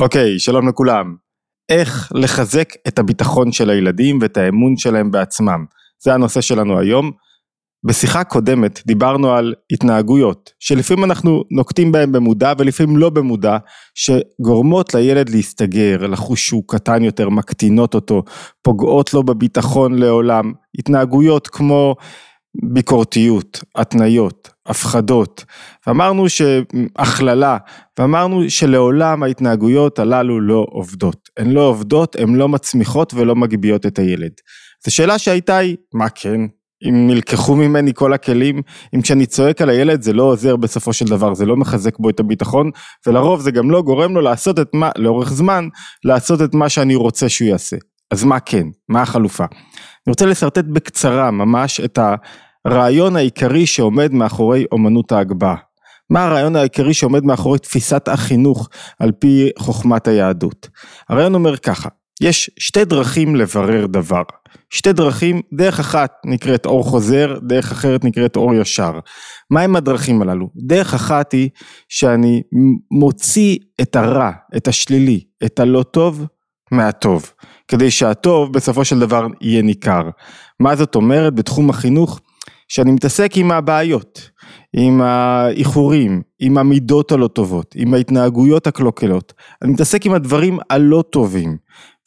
אוקיי, שלום לכולם. איך לחזק את הביטחון של הילדים ואת האמון שלהם בעצמם. זה הנושא שלנו היום. בשיחה קודמת דיברנו על התנהגויות, שלפעמים אנחנו נוקטים בהן במודע ולפעמים לא במודע, שגורמות לילד להסתגר, לחוש שהוא קטן יותר, מקטינות אותו, פוגעות לו בביטחון לעולם. התנהגויות כמו ביקורתיות, התניות, הפחדות, ואמרנו שהכללה, ואמרנו שלעולם ההתנהגויות הללו לא עובדות. הן לא עובדות, הן לא מצמיחות ולא מגביהות את הילד. זו שאלה שהייתה היא, מה כן? אם נלקחו ממני כל הכלים, אם כשאני צועק על הילד זה לא עוזר בסופו של דבר, זה לא מחזק בו את הביטחון, ולרוב זה גם לא גורם לו לעשות את מה, לאורך זמן, לעשות את מה שאני רוצה שהוא יעשה. אז מה כן? מה החלופה? אני רוצה לשרטט בקצרה ממש את הרעיון העיקרי שעומד מאחורי אומנות ההגבהה. מה הרעיון העיקרי שעומד מאחורי תפיסת החינוך על פי חוכמת היהדות? הרעיון אומר ככה, יש שתי דרכים לברר דבר. שתי דרכים, דרך אחת נקראת אור חוזר, דרך אחרת נקראת אור ישר. מהם הדרכים הללו? דרך אחת היא שאני מוציא את הרע, את השלילי, את הלא טוב, מהטוב. כדי שהטוב בסופו של דבר יהיה ניכר. מה זאת אומרת בתחום החינוך? שאני מתעסק עם הבעיות, עם האיחורים, עם המידות הלא טובות, עם ההתנהגויות הקלוקלות, אני מתעסק עם הדברים הלא טובים,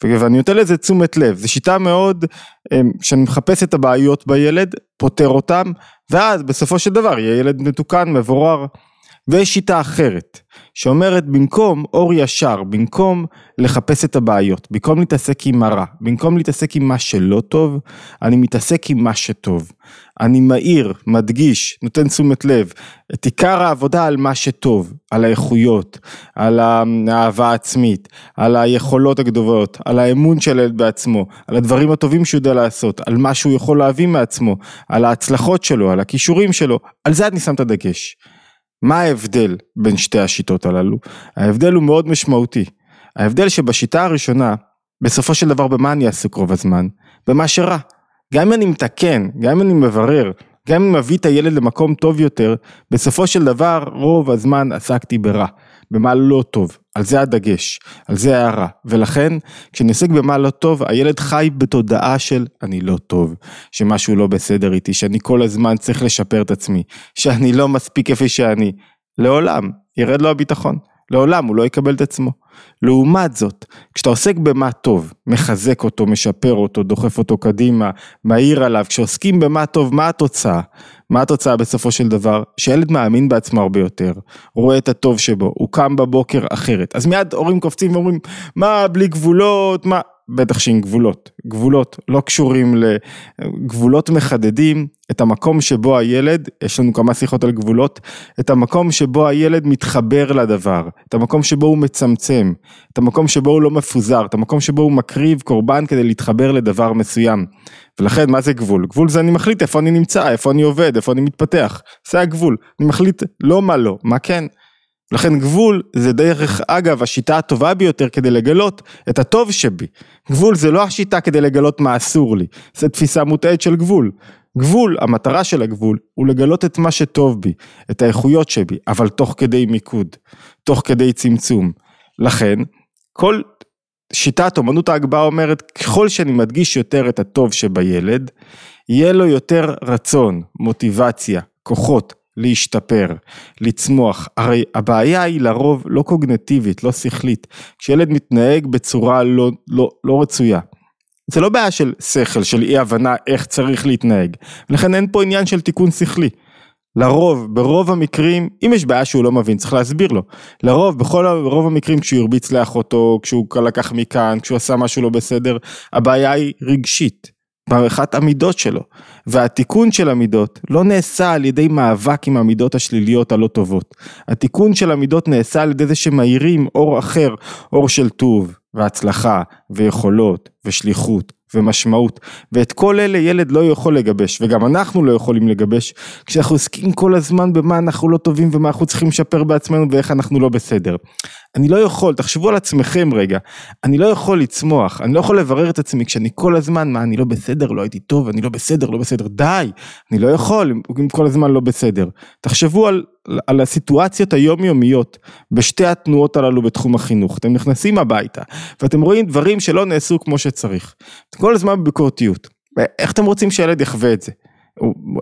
ואני נותן לזה תשומת לב, זו שיטה מאוד, אמ, שאני מחפש את הבעיות בילד, פותר אותם, ואז בסופו של דבר יהיה ילד מתוקן, מבורר. ויש שיטה אחרת, שאומרת במקום אור ישר, במקום לחפש את הבעיות, במקום להתעסק עם הרע, במקום להתעסק עם מה שלא טוב, אני מתעסק עם מה שטוב. אני מאיר, מדגיש, נותן תשומת לב, את עיקר העבודה על מה שטוב, על האיכויות, על האהבה העצמית, על היכולות הגדולות, על האמון של הילד בעצמו, על הדברים הטובים שהוא יודע לעשות, על מה שהוא יכול להביא מעצמו, על ההצלחות שלו, על הכישורים שלו, על זה אני שם את הדגש. מה ההבדל בין שתי השיטות הללו? ההבדל הוא מאוד משמעותי. ההבדל שבשיטה הראשונה, בסופו של דבר במה אני עסוק רוב הזמן? במה שרע. גם אם אני מתקן, גם אם אני מברר, גם אם מביא את הילד למקום טוב יותר, בסופו של דבר רוב הזמן עסקתי ברע. במה לא טוב, על זה הדגש, על זה הערה, ולכן כשאני עוסק במה לא טוב, הילד חי בתודעה של אני לא טוב, שמשהו לא בסדר איתי, שאני כל הזמן צריך לשפר את עצמי, שאני לא מספיק כפי שאני, לעולם ירד לו הביטחון. לעולם הוא לא יקבל את עצמו. לעומת זאת, כשאתה עוסק במה טוב, מחזק אותו, משפר אותו, דוחף אותו קדימה, מעיר עליו, כשעוסקים במה טוב, מה התוצאה? מה התוצאה בסופו של דבר? שילד מאמין בעצמו הרבה יותר, רואה את הטוב שבו, הוא קם בבוקר אחרת. אז מיד הורים קופצים ואומרים, מה, בלי גבולות, מה? בטח שעם גבולות, גבולות לא קשורים לגבולות מחדדים את המקום שבו הילד, יש לנו כמה שיחות על גבולות, את המקום שבו הילד מתחבר לדבר, את המקום שבו הוא מצמצם, את המקום שבו הוא לא מפוזר, את המקום שבו הוא מקריב קורבן כדי להתחבר לדבר מסוים. ולכן מה זה גבול? גבול זה אני מחליט איפה אני נמצא, איפה אני עובד, איפה אני מתפתח, זה הגבול, אני מחליט לא מה לא, מה כן. לכן גבול זה דרך אגב השיטה הטובה ביותר כדי לגלות את הטוב שבי. גבול זה לא השיטה כדי לגלות מה אסור לי, זה תפיסה מוטעית של גבול. גבול, המטרה של הגבול הוא לגלות את מה שטוב בי, את האיכויות שבי, אבל תוך כדי מיקוד, תוך כדי צמצום. לכן, כל שיטת אומנות ההגבהה אומרת, ככל שאני מדגיש יותר את הטוב שבילד, יהיה לו יותר רצון, מוטיבציה, כוחות, להשתפר, לצמוח. הרי הבעיה היא לרוב לא קוגנטיבית, לא שכלית. כשילד מתנהג בצורה לא, לא, לא רצויה. זה לא בעיה של שכל, של אי הבנה איך צריך להתנהג. ולכן אין פה עניין של תיקון שכלי. לרוב, ברוב המקרים, אם יש בעיה שהוא לא מבין, צריך להסביר לו. לרוב, בכל רוב המקרים כשהוא הרביץ לאחותו, כשהוא לקח מכאן, כשהוא עשה משהו לא בסדר, הבעיה היא רגשית. בעריכת המידות שלו. והתיקון של המידות לא נעשה על ידי מאבק עם המידות השליליות הלא טובות. התיקון של המידות נעשה על ידי זה שמאירים אור אחר, אור של טוב, והצלחה, ויכולות, ושליחות, ומשמעות. ואת כל אלה ילד לא יכול לגבש, וגם אנחנו לא יכולים לגבש, כשאנחנו עוסקים כל הזמן במה אנחנו לא טובים ומה אנחנו צריכים לשפר בעצמנו ואיך אנחנו לא בסדר. אני לא יכול, תחשבו על עצמכם רגע, אני לא יכול לצמוח, אני לא יכול לברר את עצמי כשאני כל הזמן, מה, אני לא בסדר, לא הייתי טוב, אני לא בסדר, לא בסדר, די, אני לא יכול אם כל הזמן לא בסדר. תחשבו על, על הסיטואציות היומיומיות בשתי התנועות הללו בתחום החינוך. אתם נכנסים הביתה ואתם רואים דברים שלא נעשו כמו שצריך. כל הזמן בביקורתיות. איך אתם רוצים שילד יחווה את זה?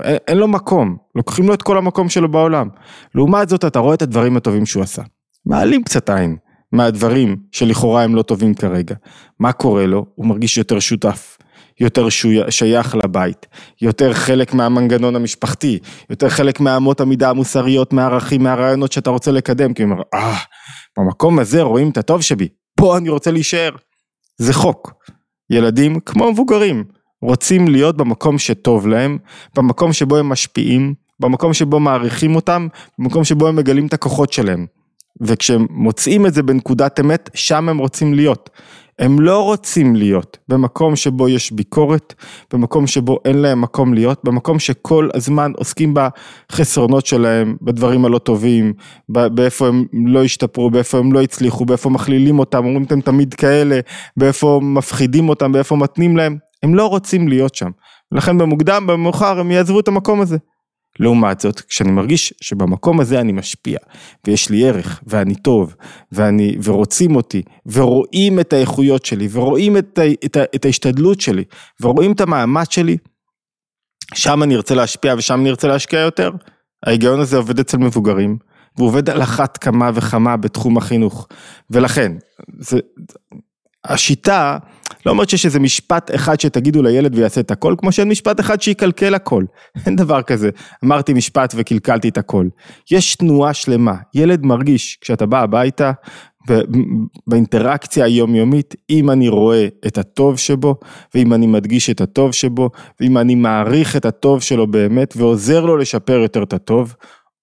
אין לו מקום, לוקחים לו את כל המקום שלו בעולם. לעומת זאת אתה רואה את הדברים הטובים שהוא עשה. מעלים קצת עין מהדברים שלכאורה הם לא טובים כרגע. מה קורה לו? הוא מרגיש יותר שותף, יותר שייך לבית, יותר חלק מהמנגנון המשפחתי, יותר חלק מהאמות המידה המוסריות, מהערכים, מהרעיונות שאתה רוצה לקדם, כי הוא אומר, אה, במקום הזה רואים את הטוב שבי, פה אני רוצה להישאר. זה חוק. ילדים, כמו מבוגרים, רוצים להיות במקום שטוב להם, במקום שבו הם משפיעים, במקום שבו מעריכים אותם, במקום שבו הם מגלים את הכוחות שלהם. וכשהם מוצאים את זה בנקודת אמת, שם הם רוצים להיות. הם לא רוצים להיות במקום שבו יש ביקורת, במקום שבו אין להם מקום להיות, במקום שכל הזמן עוסקים בחסרונות שלהם, בדברים הלא טובים, באיפה הם לא השתפרו, באיפה הם לא הצליחו, באיפה מכלילים אותם, אומרים אתם תמיד כאלה, באיפה מפחידים אותם, באיפה מתנים להם, הם לא רוצים להיות שם. ולכן במוקדם, במאוחר, הם יעזבו את המקום הזה. לעומת זאת, כשאני מרגיש שבמקום הזה אני משפיע, ויש לי ערך, ואני טוב, ואני, ורוצים אותי, ורואים את האיכויות שלי, ורואים את, את, את ההשתדלות שלי, ורואים את המאמץ שלי, שם אני ארצה להשפיע ושם אני ארצה להשקיע יותר. ההיגיון הזה עובד אצל מבוגרים, והוא עובד על אחת כמה וכמה בתחום החינוך. ולכן, זה, השיטה לא אומרת שיש איזה משפט אחד שתגידו לילד ויעשה את הכל, כמו שאין משפט אחד שיקלקל הכל. אין דבר כזה, אמרתי משפט וקלקלתי את הכל. יש תנועה שלמה, ילד מרגיש כשאתה בא הביתה, באינטראקציה היומיומית, אם אני רואה את הטוב שבו, ואם אני מדגיש את הטוב שבו, ואם אני מעריך את הטוב שלו באמת, ועוזר לו לשפר יותר את הטוב,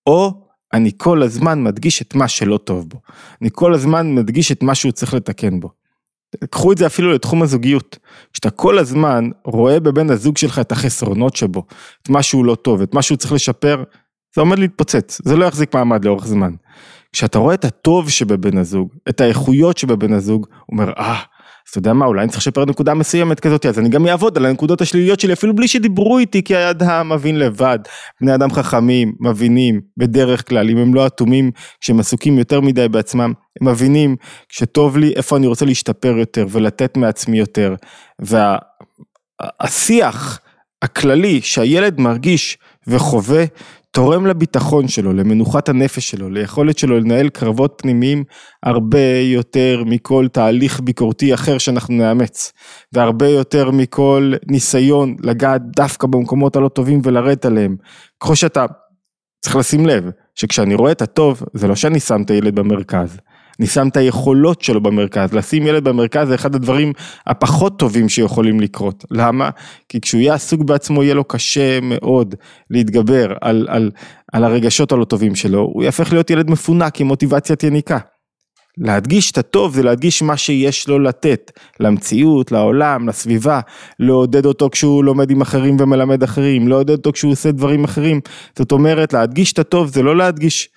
או אני כל הזמן מדגיש את מה שלא טוב בו. אני כל הזמן מדגיש את מה שהוא צריך לתקן בו. קחו את זה אפילו לתחום הזוגיות. כשאתה כל הזמן רואה בבן הזוג שלך את החסרונות שבו, את מה שהוא לא טוב, את מה שהוא צריך לשפר, זה עומד להתפוצץ, זה לא יחזיק מעמד לאורך זמן. כשאתה רואה את הטוב שבבן הזוג, את האיכויות שבבן הזוג, הוא אומר, אה, ah, אז אתה יודע מה, אולי אני צריך לשפר נקודה מסוימת כזאת, אז אני גם אעבוד על הנקודות השליליות שלי, אפילו בלי שדיברו איתי, כי האדם מבין לבד. בני אדם חכמים, מבינים, בדרך כלל, אם הם לא אטומים, כשהם עסוקים יותר מדי בעצמם, הם מבינים שטוב לי, איפה אני רוצה להשתפר יותר ולתת מעצמי יותר. והשיח הכללי שהילד מרגיש וחווה, תורם לביטחון שלו, למנוחת הנפש שלו, ליכולת שלו לנהל קרבות פנימיים הרבה יותר מכל תהליך ביקורתי אחר שאנחנו נאמץ, והרבה יותר מכל ניסיון לגעת דווקא במקומות הלא טובים ולרדת עליהם. ככל שאתה צריך לשים לב, שכשאני רואה את הטוב, זה לא שאני שם את הילד במרכז, אני שם את היכולות שלו במרכז, לשים ילד במרכז זה אחד הדברים הפחות טובים שיכולים לקרות. למה? כי כשהוא יהיה עסוק בעצמו יהיה לו קשה מאוד להתגבר על, על, על הרגשות הלא טובים שלו, הוא יהפך להיות ילד מפונק עם מוטיבציית יניקה. להדגיש את הטוב זה להדגיש מה שיש לו לתת למציאות, לעולם, לסביבה, לעודד אותו כשהוא לומד עם אחרים ומלמד אחרים, לעודד אותו כשהוא עושה דברים אחרים. זאת אומרת, להדגיש את הטוב זה לא להדגיש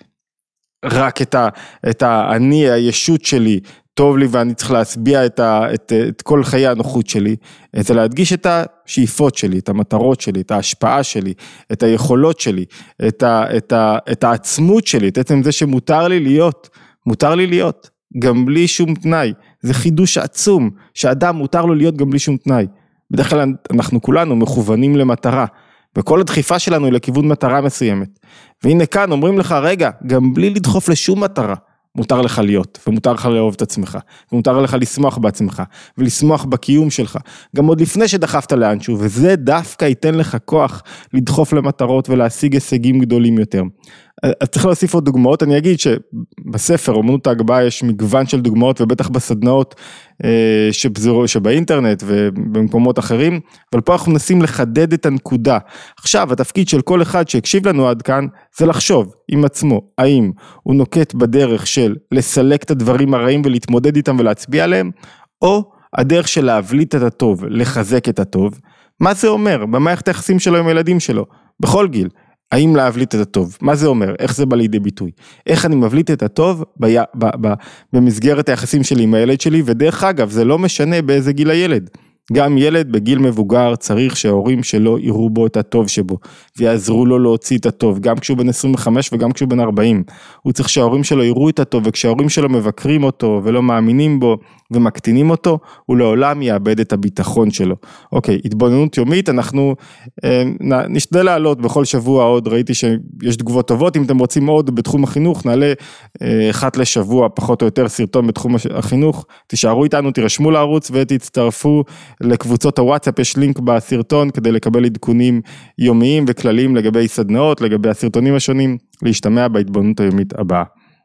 רק את, ה, את האני, הישות שלי, טוב לי ואני צריך להשביע את, ה, את, את כל חיי הנוחות שלי, זה להדגיש את השאיפות שלי, את המטרות שלי, את ההשפעה שלי, את היכולות שלי, את, ה, את, ה, את העצמות שלי, את עצם זה שמותר לי להיות, מותר לי להיות, גם בלי שום תנאי, זה חידוש עצום, שאדם מותר לו להיות גם בלי שום תנאי. בדרך כלל אנחנו כולנו מכוונים למטרה. וכל הדחיפה שלנו היא לכיוון מטרה מסוימת. והנה כאן אומרים לך, רגע, גם בלי לדחוף לשום מטרה, מותר לך להיות, ומותר לך לאהוב את עצמך, ומותר לך לשמוח בעצמך, ולשמוח בקיום שלך, גם עוד לפני שדחפת לאנשהו, וזה דווקא ייתן לך כוח לדחוף למטרות ולהשיג הישגים גדולים יותר. אז צריך להוסיף עוד דוגמאות, אני אגיד שבספר אומנות ההגבהה יש מגוון של דוגמאות ובטח בסדנאות אה, שבזור, שבאינטרנט ובמקומות אחרים, אבל פה אנחנו מנסים לחדד את הנקודה. עכשיו התפקיד של כל אחד שהקשיב לנו עד כאן זה לחשוב עם עצמו, האם הוא נוקט בדרך של לסלק את הדברים הרעים ולהתמודד איתם ולהצביע עליהם, או הדרך של להבליט את הטוב, לחזק את הטוב. מה זה אומר במערכת היחסים שלו עם הילדים שלו, בכל גיל. האם להבליט את הטוב? מה זה אומר? איך זה בא לידי ביטוי? איך אני מבליט את הטוב ב, ב, ב, במסגרת היחסים שלי עם הילד שלי, ודרך אגב, זה לא משנה באיזה גיל הילד. גם ילד בגיל מבוגר צריך שההורים שלו יראו בו את הטוב שבו ויעזרו לו להוציא את הטוב גם כשהוא בן 25 וגם כשהוא בן 40. הוא צריך שההורים שלו יראו את הטוב וכשההורים שלו מבקרים אותו ולא מאמינים בו ומקטינים אותו הוא לעולם יאבד את הביטחון שלו. אוקיי התבוננות יומית אנחנו אה, נשתדל לעלות בכל שבוע עוד ראיתי שיש תגובות טובות אם אתם רוצים עוד בתחום החינוך נעלה אה, אחת לשבוע פחות או יותר סרטון בתחום החינוך תישארו איתנו תירשמו לערוץ ותצטרפו לקבוצות הוואטסאפ יש לינק בסרטון כדי לקבל עדכונים יומיים וכלליים לגבי סדנאות, לגבי הסרטונים השונים, להשתמע בהתבוננות היומית הבאה.